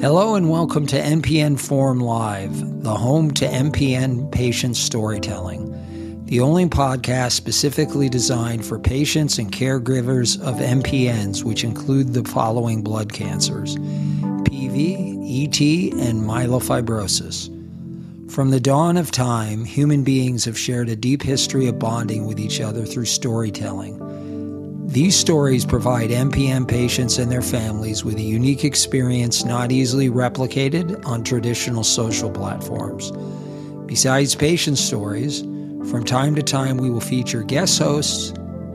Hello and welcome to MPN Forum Live, the home to MPN patient storytelling, the only podcast specifically designed for patients and caregivers of MPNs, which include the following blood cancers PV, ET, and myelofibrosis. From the dawn of time, human beings have shared a deep history of bonding with each other through storytelling. These stories provide MPN patients and their families with a unique experience not easily replicated on traditional social platforms. Besides patient stories, from time to time we will feature guest hosts,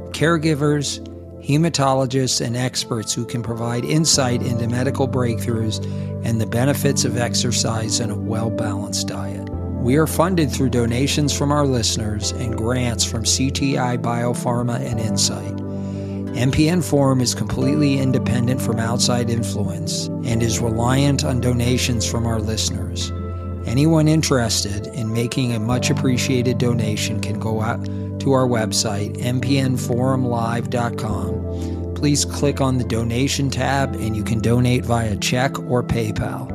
caregivers, hematologists, and experts who can provide insight into medical breakthroughs and the benefits of exercise and a well balanced diet. We are funded through donations from our listeners and grants from CTI Biopharma and Incyte. MPN Forum is completely independent from outside influence and is reliant on donations from our listeners. Anyone interested in making a much appreciated donation can go out to our website, mpnforumlive.com. Please click on the donation tab and you can donate via check or PayPal.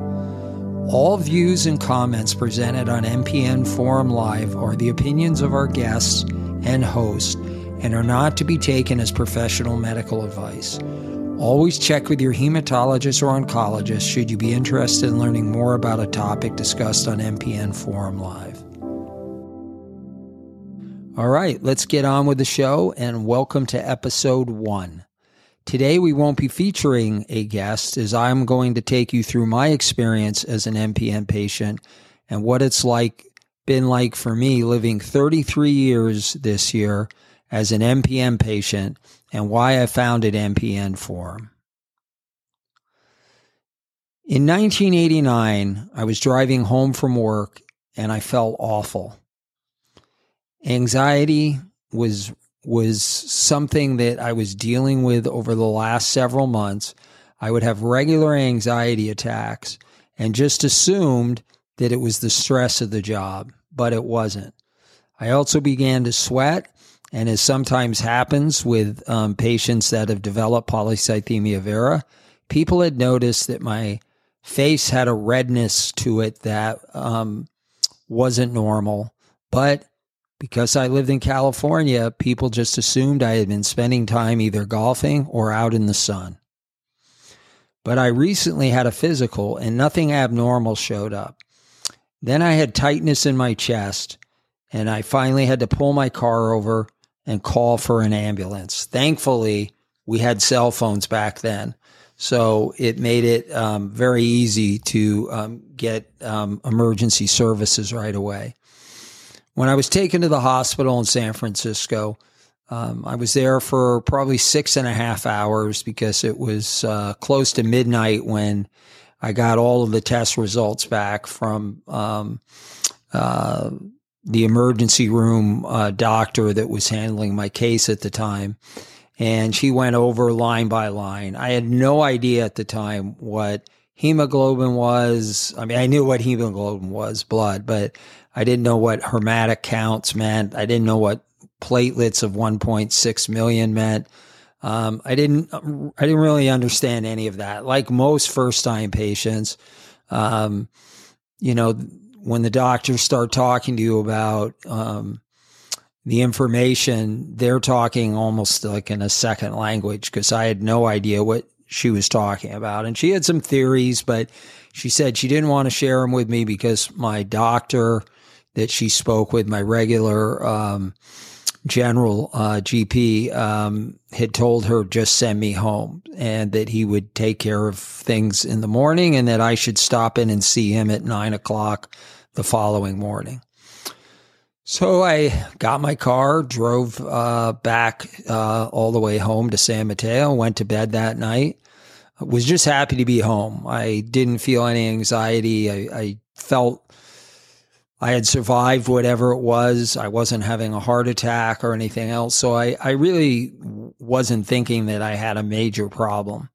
All views and comments presented on MPN Forum Live are the opinions of our guests and host and are not to be taken as professional medical advice. Always check with your hematologist or oncologist should you be interested in learning more about a topic discussed on MPN Forum Live. All right, let's get on with the show and welcome to episode one. Today, we won't be featuring a guest as I'm going to take you through my experience as an MPN patient and what it's like been like for me living 33 years this year as an MPN patient and why I founded MPN Forum. In 1989, I was driving home from work and I felt awful. Anxiety was was something that I was dealing with over the last several months. I would have regular anxiety attacks and just assumed that it was the stress of the job, but it wasn't. I also began to sweat and as sometimes happens with um, patients that have developed polycythemia vera, people had noticed that my face had a redness to it that um, wasn't normal. But because I lived in California, people just assumed I had been spending time either golfing or out in the sun. But I recently had a physical and nothing abnormal showed up. Then I had tightness in my chest, and I finally had to pull my car over and call for an ambulance. Thankfully, we had cell phones back then. So it made it um, very easy to um, get um, emergency services right away. When I was taken to the hospital in San Francisco, um, I was there for probably six and a half hours because it was uh, close to midnight when I got all of the test results back from um, uh, the emergency room uh, doctor that was handling my case at the time. And she went over line by line. I had no idea at the time what hemoglobin was. I mean, I knew what hemoglobin was, blood, but I didn't know what hematocrit counts meant. I didn't know what platelets of 1.6 million meant. Um, I didn't, I didn't really understand any of that. Like most first time patients, um, you know, when the doctors start talking to you about um, the information, they're talking almost like in a second language because I had no idea what she was talking about. And she had some theories, but she said she didn't want to share them with me because my doctor that she spoke with, my regular um, general uh, GP um, had told her just send me home and that he would take care of things in the morning and that I should stop in and see him at nine o'clock the following morning. So I got my car, drove uh, back uh, all the way home to San Mateo, went to bed that night. Was just happy to be home. I didn't feel any anxiety. I, I felt I had survived whatever it was. I wasn't having a heart attack or anything else. So I, I really wasn't thinking that I had a major problem.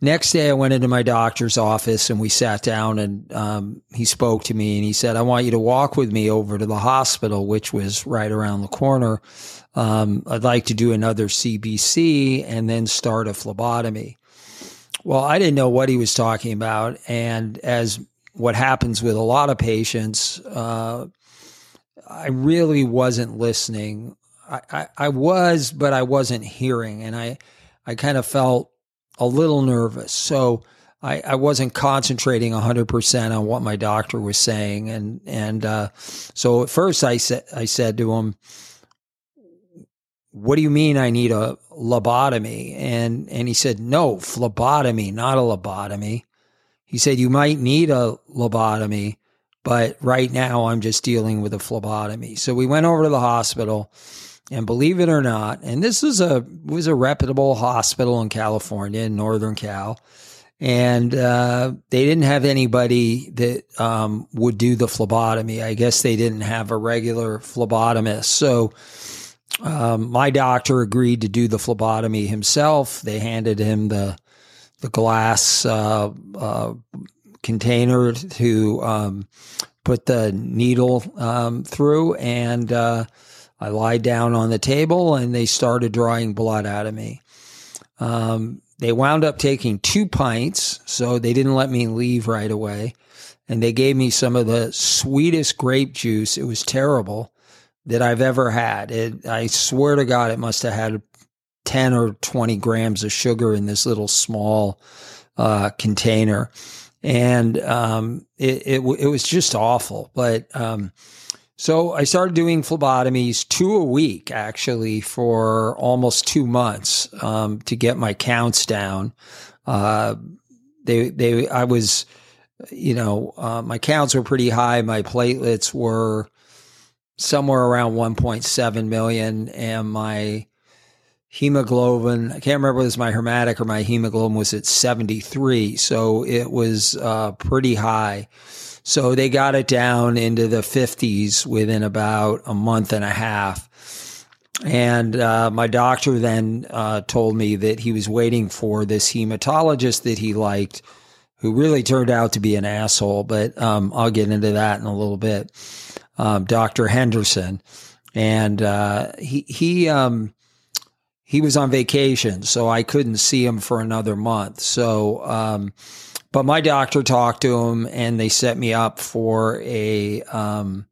Next day, I went into my doctor's office and we sat down and um, he spoke to me and he said, I want you to walk with me over to the hospital, which was right around the corner. Um, I'd like to do another CBC and then start a phlebotomy. Well, I didn't know what he was talking about. And as what happens with a lot of patients, uh, I really wasn't listening. I, I, I, was, but I wasn't hearing. And I, I kind of felt a little nervous. So I, I wasn't concentrating 100% on what my doctor was saying. And, and, uh, so at first I said, I said to him, what do you mean I need a lobotomy? And, and he said, no, phlebotomy, not a lobotomy. He said, you might need a lobotomy, but right now I'm just dealing with a phlebotomy. So we went over to the hospital and believe it or not, and this was a, was a reputable hospital in California, in Northern Cal. And, uh, they didn't have anybody that, um, would do the phlebotomy. I guess they didn't have a regular phlebotomist. So, um, my doctor agreed to do the phlebotomy himself. They handed him the the glass uh, uh, container to um, put the needle um, through, and uh, I lied down on the table, and they started drawing blood out of me. Um, they wound up taking two pints, so they didn't let me leave right away. And they gave me some of the sweetest grape juice. It was terrible that I've ever had. It, I swear to God, it must have had 10 or 20 grams of sugar in this little small uh, container. And um, it, it, it, was just awful. But um, so I started doing phlebotomies two a week, actually, for almost two months um, to get my counts down. Uh, they, they, I was, you know, uh, my counts were pretty high. My platelets were somewhere around 1.7 million and my hemoglobin, I can't remember whether it was my hematocrit or my hemoglobin was at 73. So it was uh, pretty high. So they got it down into the 50s within about a month and a half. And uh, my doctor then uh, told me that he was waiting for this hematologist that he liked, who really turned out to be an asshole. But um, I'll get into that in a little bit um, Dr. Henderson, and uh, he he um, he was on vacation, so I couldn't see him for another month. So, um, but my doctor talked to him, and they set me up for a, um,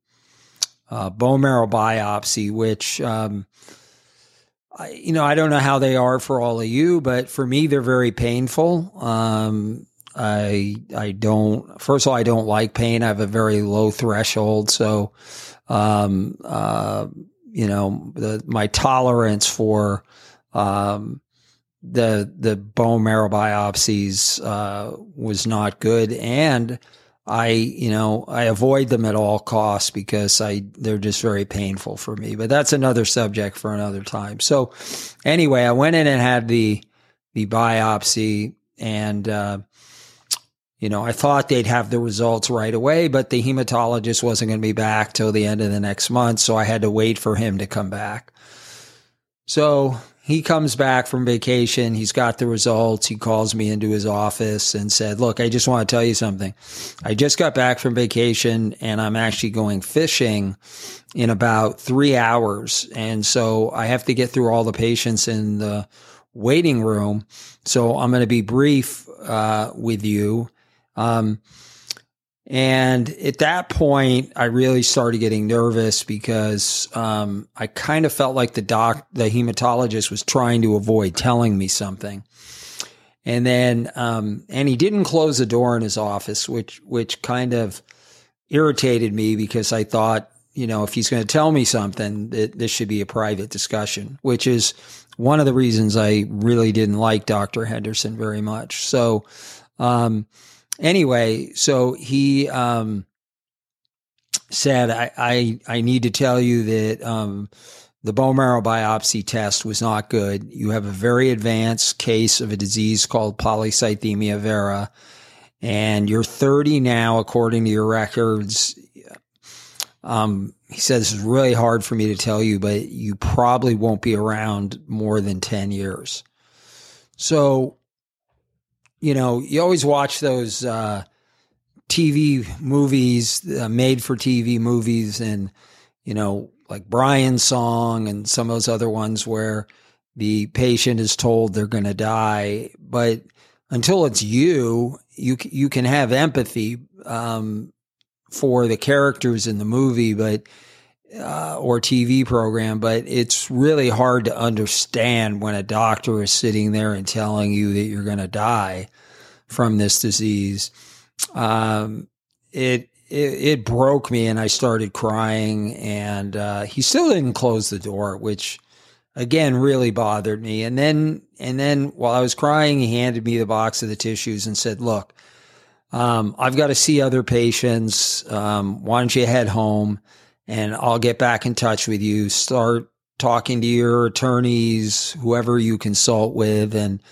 a bone marrow biopsy, which. Um, I, you know, I don't know how they are for all of you, but for me, they're very painful. Um, I I don't. First of all, I don't like pain. I have a very low threshold, so um, uh, you know, the, my tolerance for um, the the bone marrow biopsies uh, was not good, and I you know I avoid them at all costs because I they're just very painful for me. But that's another subject for another time. So anyway, I went in and had the the biopsy and. Uh, you know, I thought they'd have the results right away, but the hematologist wasn't going to be back till the end of the next month. So I had to wait for him to come back. So he comes back from vacation. He's got the results. He calls me into his office and said, Look, I just want to tell you something. I just got back from vacation and I'm actually going fishing in about three hours. And so I have to get through all the patients in the waiting room. So I'm going to be brief uh, with you. Um, and at that point, I really started getting nervous because um, I kind of felt like the doc, the hematologist, was trying to avoid telling me something. And then, um, and he didn't close the door in his office, which which kind of irritated me because I thought, you know, if he's going to tell me something, that this should be a private discussion, which is one of the reasons I really didn't like Dr. Henderson very much. So, um, anyway, so he um, said, I, I, I, need to tell you that um, the bone marrow biopsy test was not good. You have a very advanced case of a disease called polycythemia vera, and you're 30 now, according to your records. Um, he said, This is really hard for me to tell you, but you probably won't be around more than 10 years. So you know, you always watch those uh, TV movies, uh, made for TV movies, and, you know, like Brian's Song and some of those other ones where the patient is told they're going to die. But until it's you, you you can have empathy um, for the characters in the movie, but uh, or TV program, but it's really hard to understand when a doctor is sitting there and telling you that you're going to die from this disease. Um, it, it, it broke me, and I started crying. And uh, he still didn't close the door, which again really bothered me. And then and then while I was crying, he handed me the box of the tissues and said, "Look." Um, I've got to see other patients. Um, why don't you head home? And I'll get back in touch with you. Start talking to your attorneys, whoever you consult with, and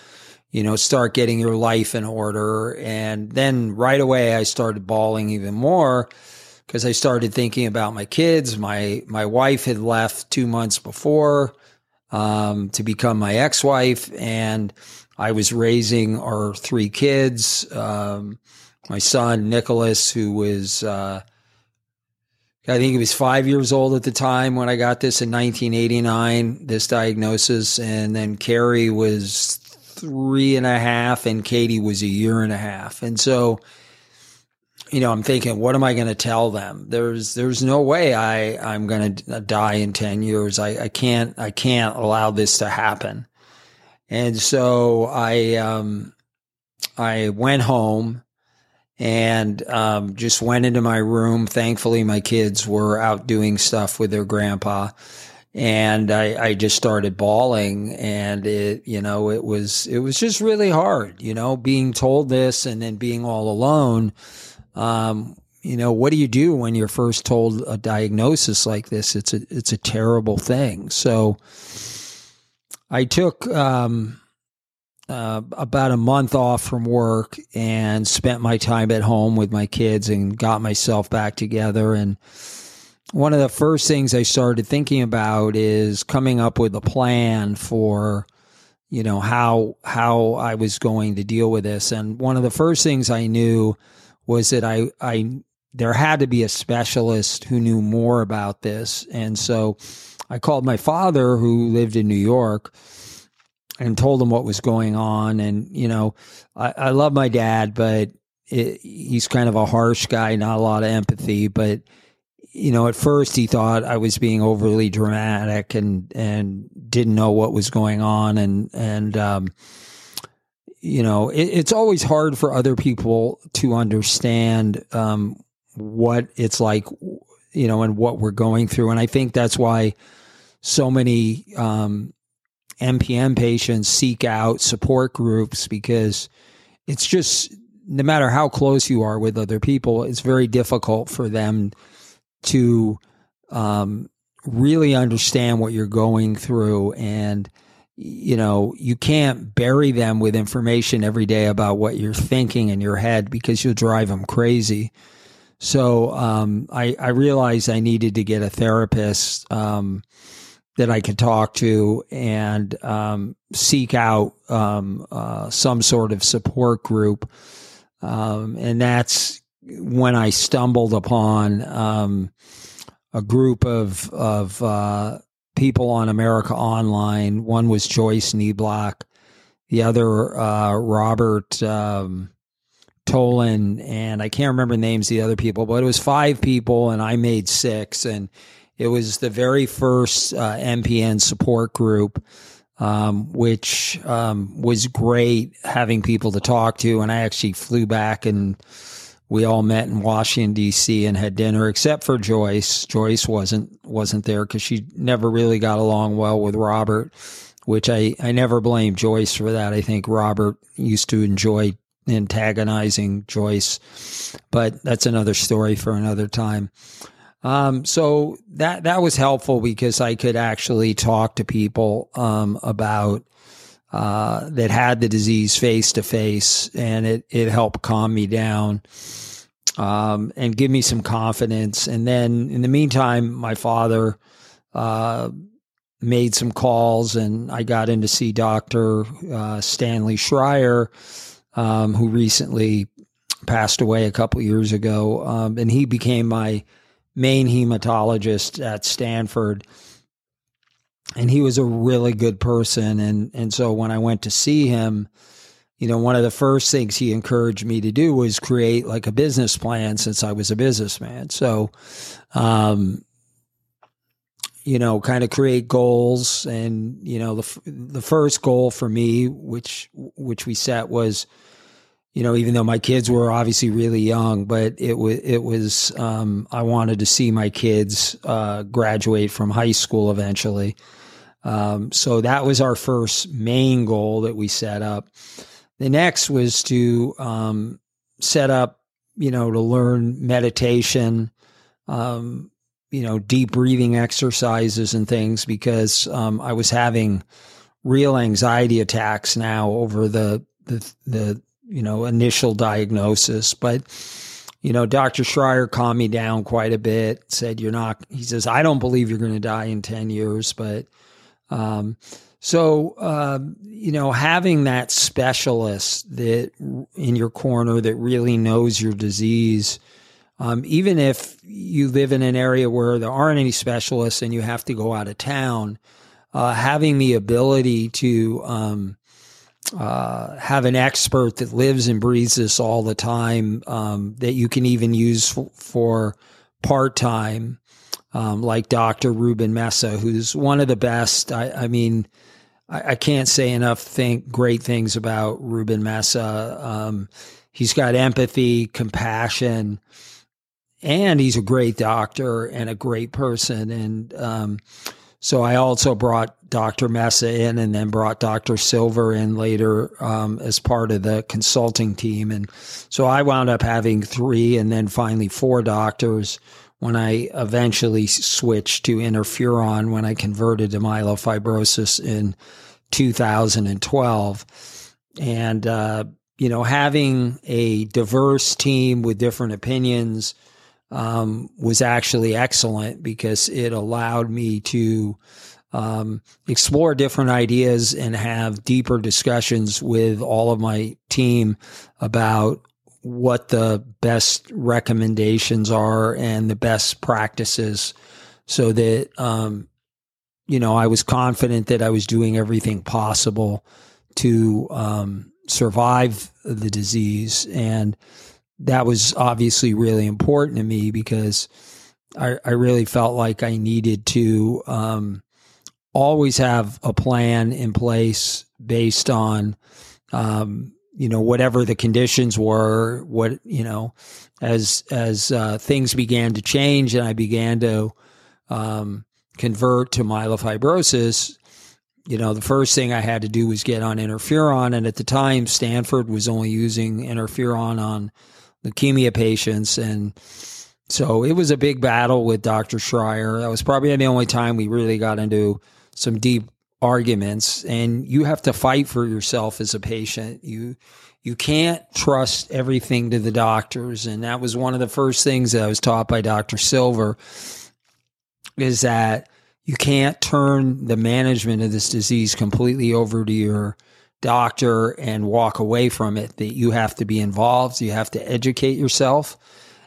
you know, start getting your life in order. And then right away, I started bawling even more because I started thinking about my kids. My my wife had left two months before um, to become my ex-wife, and I was raising our three kids. Um, my son Nicholas, who was uh, I think he was five years old at the time when I got this in 1989, this diagnosis. And then Carrie was three and a half and Katie was a year and a half. And so, you know, I'm thinking, what am I going to tell them? There's, there's no way I, I'm going to die in 10 years. I, I can't, I can't allow this to happen. And so I, um, I went home and um, just went into my room. Thankfully, my kids were out doing stuff with their grandpa, and I, I just started bawling. And it, you know, it was it was just really hard, you know, being told this and then being all alone. Um, you know, what do you do when you're first told a diagnosis like this? It's a it's a terrible thing. So I took. Um, uh, about a month off from work and spent my time at home with my kids and got myself back together. And one of the first things I started thinking about is coming up with a plan for, you know, how how I was going to deal with this. And one of the first things I knew was that I I there had to be a specialist who knew more about this. And so I called my father who lived in New York and told him what was going on. And, you know, I, I love my dad, but it, he's kind of a harsh guy, not a lot of empathy. But, you know, at first he thought I was being overly dramatic and, and didn't know what was going on. And, and, um, you know, it, it's always hard for other people to understand, um, what it's like, you know, and what we're going through. And I think that's why so many, um, MPN patients seek out support groups because it's just no matter how close you are with other people, it's very difficult for them to um, really understand what you're going through. And, you know, you can't bury them with information every day about what you're thinking in your head because you'll drive them crazy. So um, I, I realized I needed to get a therapist. Um, that I could talk to and um, seek out um, uh, some sort of support group. Um, and that's when I stumbled upon um, a group of of uh, people on America Online. One was Joyce Kneeblock, the other uh, Robert um, Tolan, and I can't remember names of the other people, but it was five people, and I made six, and it was the very first uh, MPN support group, um, which um, was great having people to talk to. And I actually flew back and we all met in Washington D.C. and had dinner, except for Joyce. Joyce wasn't wasn't there because she never really got along well with Robert, which I I never blame Joyce for that. I think Robert used to enjoy antagonizing Joyce, but that's another story for another time. Um, so that that was helpful because I could actually talk to people um, about uh, that had the disease face to face, and it it helped calm me down um, and give me some confidence. And then in the meantime, my father uh, made some calls, and I got in to see Doctor uh, Stanley Schrier, um, who recently passed away a couple years ago, um, and he became my main hematologist at Stanford. And he was a really good person. And, and so when I went to see him, you know, one of the first things he encouraged me to do was create like a business plan since I was a businessman. So, um, you know, kind of create goals. And, you know, the, the first goal for me, which, which we set was, you know, even though my kids were obviously really young, but it was, it was, um, I wanted to see my kids, uh, graduate from high school eventually. Um, so that was our first main goal that we set up. The next was to, um, set up, you know, to learn meditation, um, you know, deep breathing exercises and things because um, I was having real anxiety attacks now over the the the you know initial diagnosis, but you know, Dr. Schrier calmed me down quite a bit. Said you're not. He says I don't believe you're going to die in ten years, but um, so uh, you know, having that specialist that in your corner that really knows your disease um, even if you live in an area where there aren't any specialists and you have to go out of town, uh, having the ability to um, uh, have an expert that lives and breathes this all the time um, that you can even use for, for part time, um, like Dr. Ruben Mesa, who's one of the best. I, I mean, I, I, can't say enough think great things about Ruben Mesa. Um, he's got empathy, compassion and he's a great doctor and a great person. And um, so I also brought Dr. Mesa in and then brought Dr. Silver in later um, as part of the consulting team. And so I wound up having three and then finally four doctors when I eventually switched to interferon when I converted to myelofibrosis in 2012. And, uh, you know, having a diverse team with different opinions, um, was actually excellent because it allowed me to um, explore different ideas and have deeper discussions with all of my team about what the best recommendations are and the best practices so that um, you know i was confident that i was doing everything possible to um, survive the disease. And that was obviously really important to me because I, I really felt like I needed to um, always have a plan in place based on, um, you know, whatever the conditions were. What you know, as as uh, things began to change and I began to um, convert to myelofibrosis, you know, the first thing I had to do was get on interferon, and at the time, Stanford was only using interferon on leukemia patients. And so it was a big battle with Dr. Schrier. That was probably the only time we really got into some deep arguments. And you have to fight for yourself as a patient. You, you can't trust everything to the doctors. And that was one of the first things that I was taught by Dr. Silver is that you can't turn the management of this disease completely over to your doctor and walk away from it, that you have to be involved, you have to educate yourself,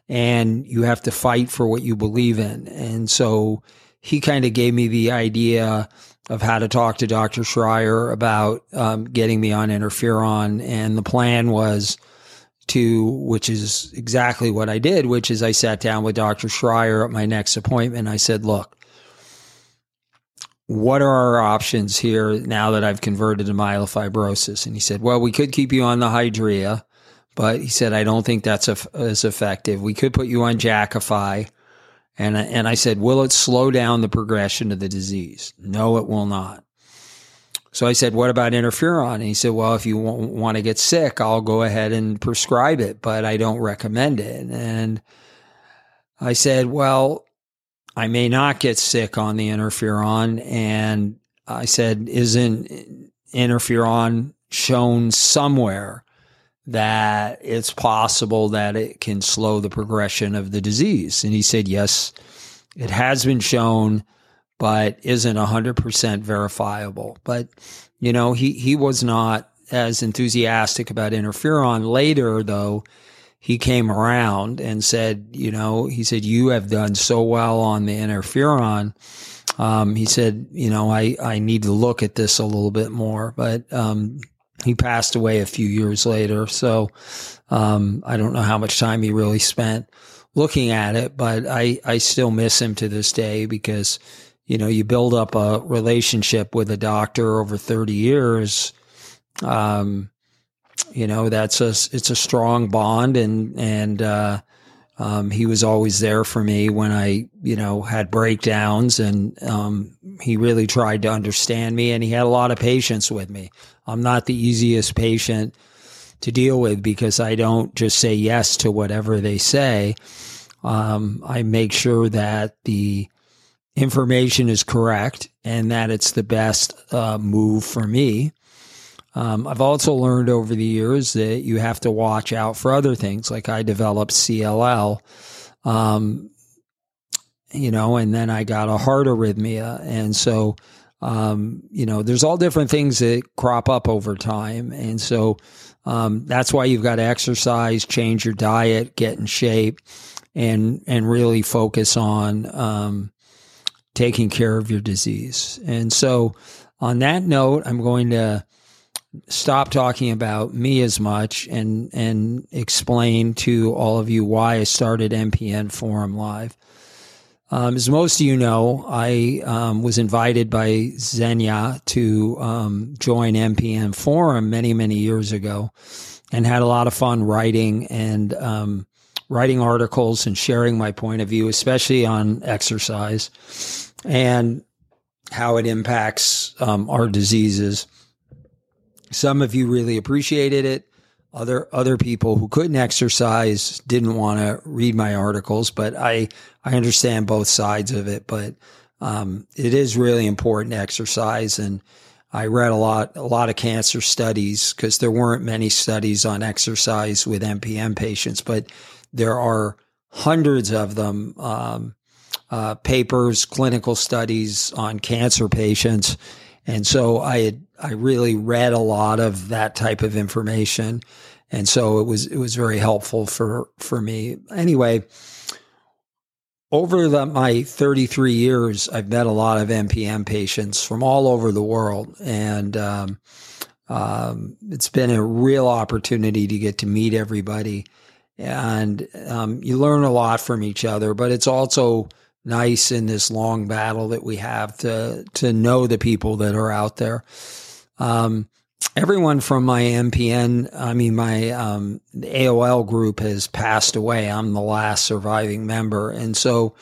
and you have to fight for what you believe in. And so he kind of gave me the idea of how to talk to Dr. Schrier about um, getting me on interferon. And the plan was to, which is exactly what I did, which is I sat down with Dr. Schrier at my next appointment. I said, look, what are our options here now that I've converted to myelofibrosis? And he said, well, we could keep you on the Hydrea, but he said, I don't think that's as effective. We could put you on Jakafi. And, and I said, will it slow down the progression of the disease? No, it will not. So I said, what about interferon? And he said, well, if you want to get sick, I'll go ahead and prescribe it, but I don't recommend it. And I said, well, I may not get sick on the interferon. And I said, isn't interferon shown somewhere that it's possible that it can slow the progression of the disease? And he said, yes, it has been shown, but isn't 100% verifiable. But, you know, he, he was not as enthusiastic about interferon. Later, though, he came around and said, you know, he said, you have done so well on the interferon. Um, he said, you know, I, I need to look at this a little bit more, but, um, he passed away a few years later. So um, I don't know how much time he really spent looking at it, but I, I still miss him to this day because, you know, you build up a relationship with a doctor over 30 years. Um, you know, that's a, it's a strong bond and, and, uh, um, he was always there for me when I, you know, had breakdowns and, um, he really tried to understand me and he had a lot of patience with me. I'm not the easiest patient to deal with because I don't just say yes to whatever they say. Um, I make sure that the information is correct and that it's the best uh, move for me. Um, I've also learned over the years that you have to watch out for other things. Like I developed CLL, um, you know, and then I got a heart arrhythmia. And so, um, you know, there's all different things that crop up over time. And so um, that's why you've got to exercise, change your diet, get in shape, and and really focus on um, taking care of your disease. And so, on that note, I'm going to stop talking about me as much and and explain to all of you why I started MPN Forum Live. Um, as most of you know, I um, was invited by Zhenya to um, join MPN Forum many many years ago, and had a lot of fun writing and um, writing articles and sharing my point of view, especially on exercise and how it impacts um, our diseases. Some of you really appreciated it. Other other people who couldn't exercise didn't want to read my articles, but I I understand both sides of it. But um, it is really important to exercise, and I read a lot a lot of cancer studies because there weren't many studies on exercise with MPN patients, but there are hundreds of them. Um, uh, papers, clinical studies on cancer patients, and so I had, I really read a lot of that type of information. And so it was, it was very helpful for, for me. Anyway, over the, my 33 years, I've met a lot of MPN patients from all over the world. And, um, um, it's been a real opportunity to get to meet everybody. And, um, you learn a lot from each other, but it's also, nice in this long battle that we have to to know the people that are out there. Um, everyone from my MPN, I mean my um, AOL group has passed away. I'm the last surviving member, and so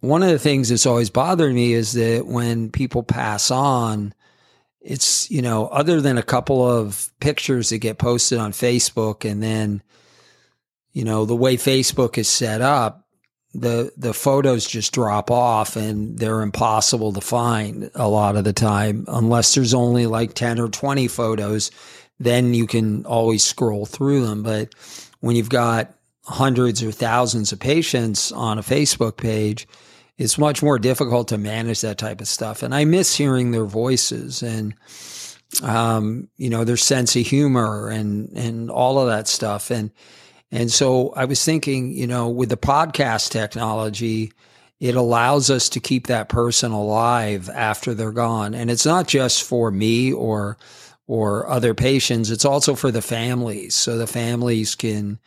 one of the things that's always bothered me is that when people pass on, it's you know other than a couple of pictures that get posted on Facebook, and then you know the way Facebook is set up the the photos just drop off and they're impossible to find a lot of the time. Unless there's only like 10 or 20 photos then you can always scroll through them. But when you've got hundreds or thousands of patients on a Facebook page it's much more difficult to manage that type of stuff. And I miss hearing their voices and um, you know their sense of humor and and all of that stuff. And and so I was thinking, you know, with the podcast technology, it allows us to keep that person alive after they're gone. And it's not just for me or or other patients, it's also for the families. So the families can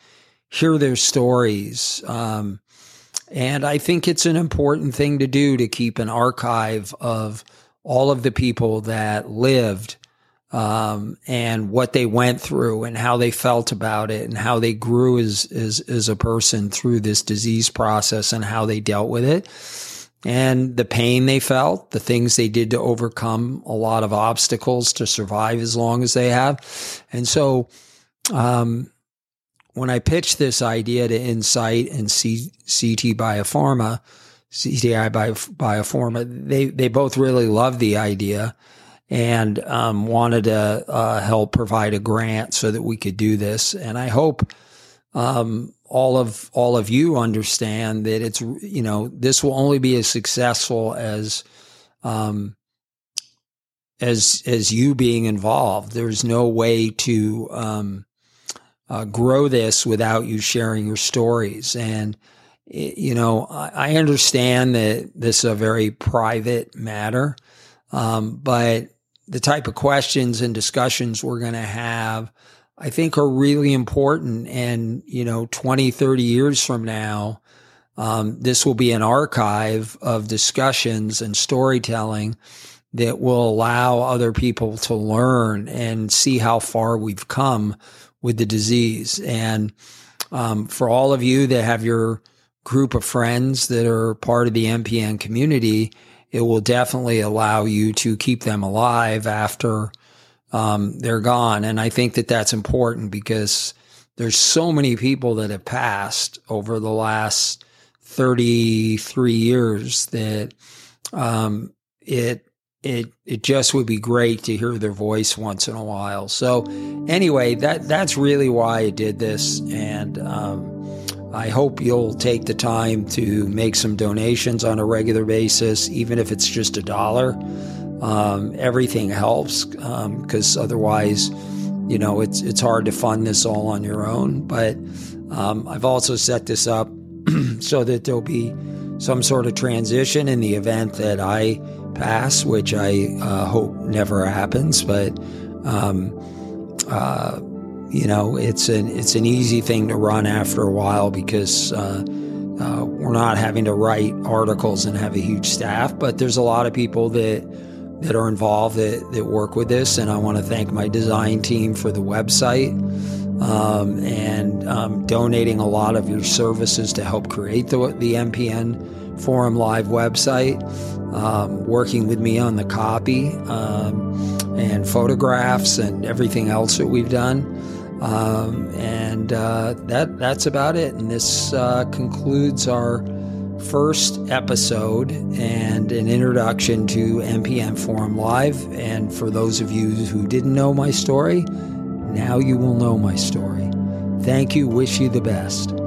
hear their stories. Um, and I think it's an important thing to do to keep an archive of all of the people that lived um, and what they went through and how they felt about it and how they grew as, as, as a person through this disease process and how they dealt with it and the pain they felt, the things they did to overcome a lot of obstacles to survive as long as they have. And so, um, when I pitched this idea to Incyte and C- CT Biopharma, CTI Biopharma, they, they both really loved the idea and um, wanted to uh, help provide a grant so that we could do this. And I hope um, all of all of you understand that it's you know this will only be as successful as um, as as you being involved. There's no way to um, uh, grow this without you sharing your stories and. You know, I understand that this is a very private matter, um, but the type of questions and discussions we're going to have, I think are really important. And, you know, 20, 30 years from now, um, this will be an archive of discussions and storytelling that will allow other people to learn and see how far we've come with the disease. And um, for all of you that have your group of friends that are part of the MPN community, it will definitely allow you to keep them alive after um, they're gone. And I think that that's important because there's so many people that have passed over the last 33 years that um, it it it just would be great to hear their voice once in a while. So anyway, that that's really why I did this, and um, I hope you'll take the time to make some donations on a regular basis, even if it's just a dollar. Um, everything helps because um, otherwise, you know, it's it's hard to fund this all on your own. But um, I've also set this up so that there'll be some sort of transition in the event that I pass, which I uh, hope never happens. But um, uh, you know, it's an it's an easy thing to run after a while because uh, uh, we're not having to write articles and have a huge staff. But there's a lot of people that that are involved that, that work with this, and I want to thank my design team for the website. Um, and um, donating a lot of your services to help create the, the MPN Forum Live website um, working with me on the copy um, and photographs and everything else that we've done. Um, and uh, that that's about it. And this uh, concludes our first episode and an introduction to MPN Forum Live. And for those of you who didn't know my story, now you will know my story. Thank you. Wish you the best.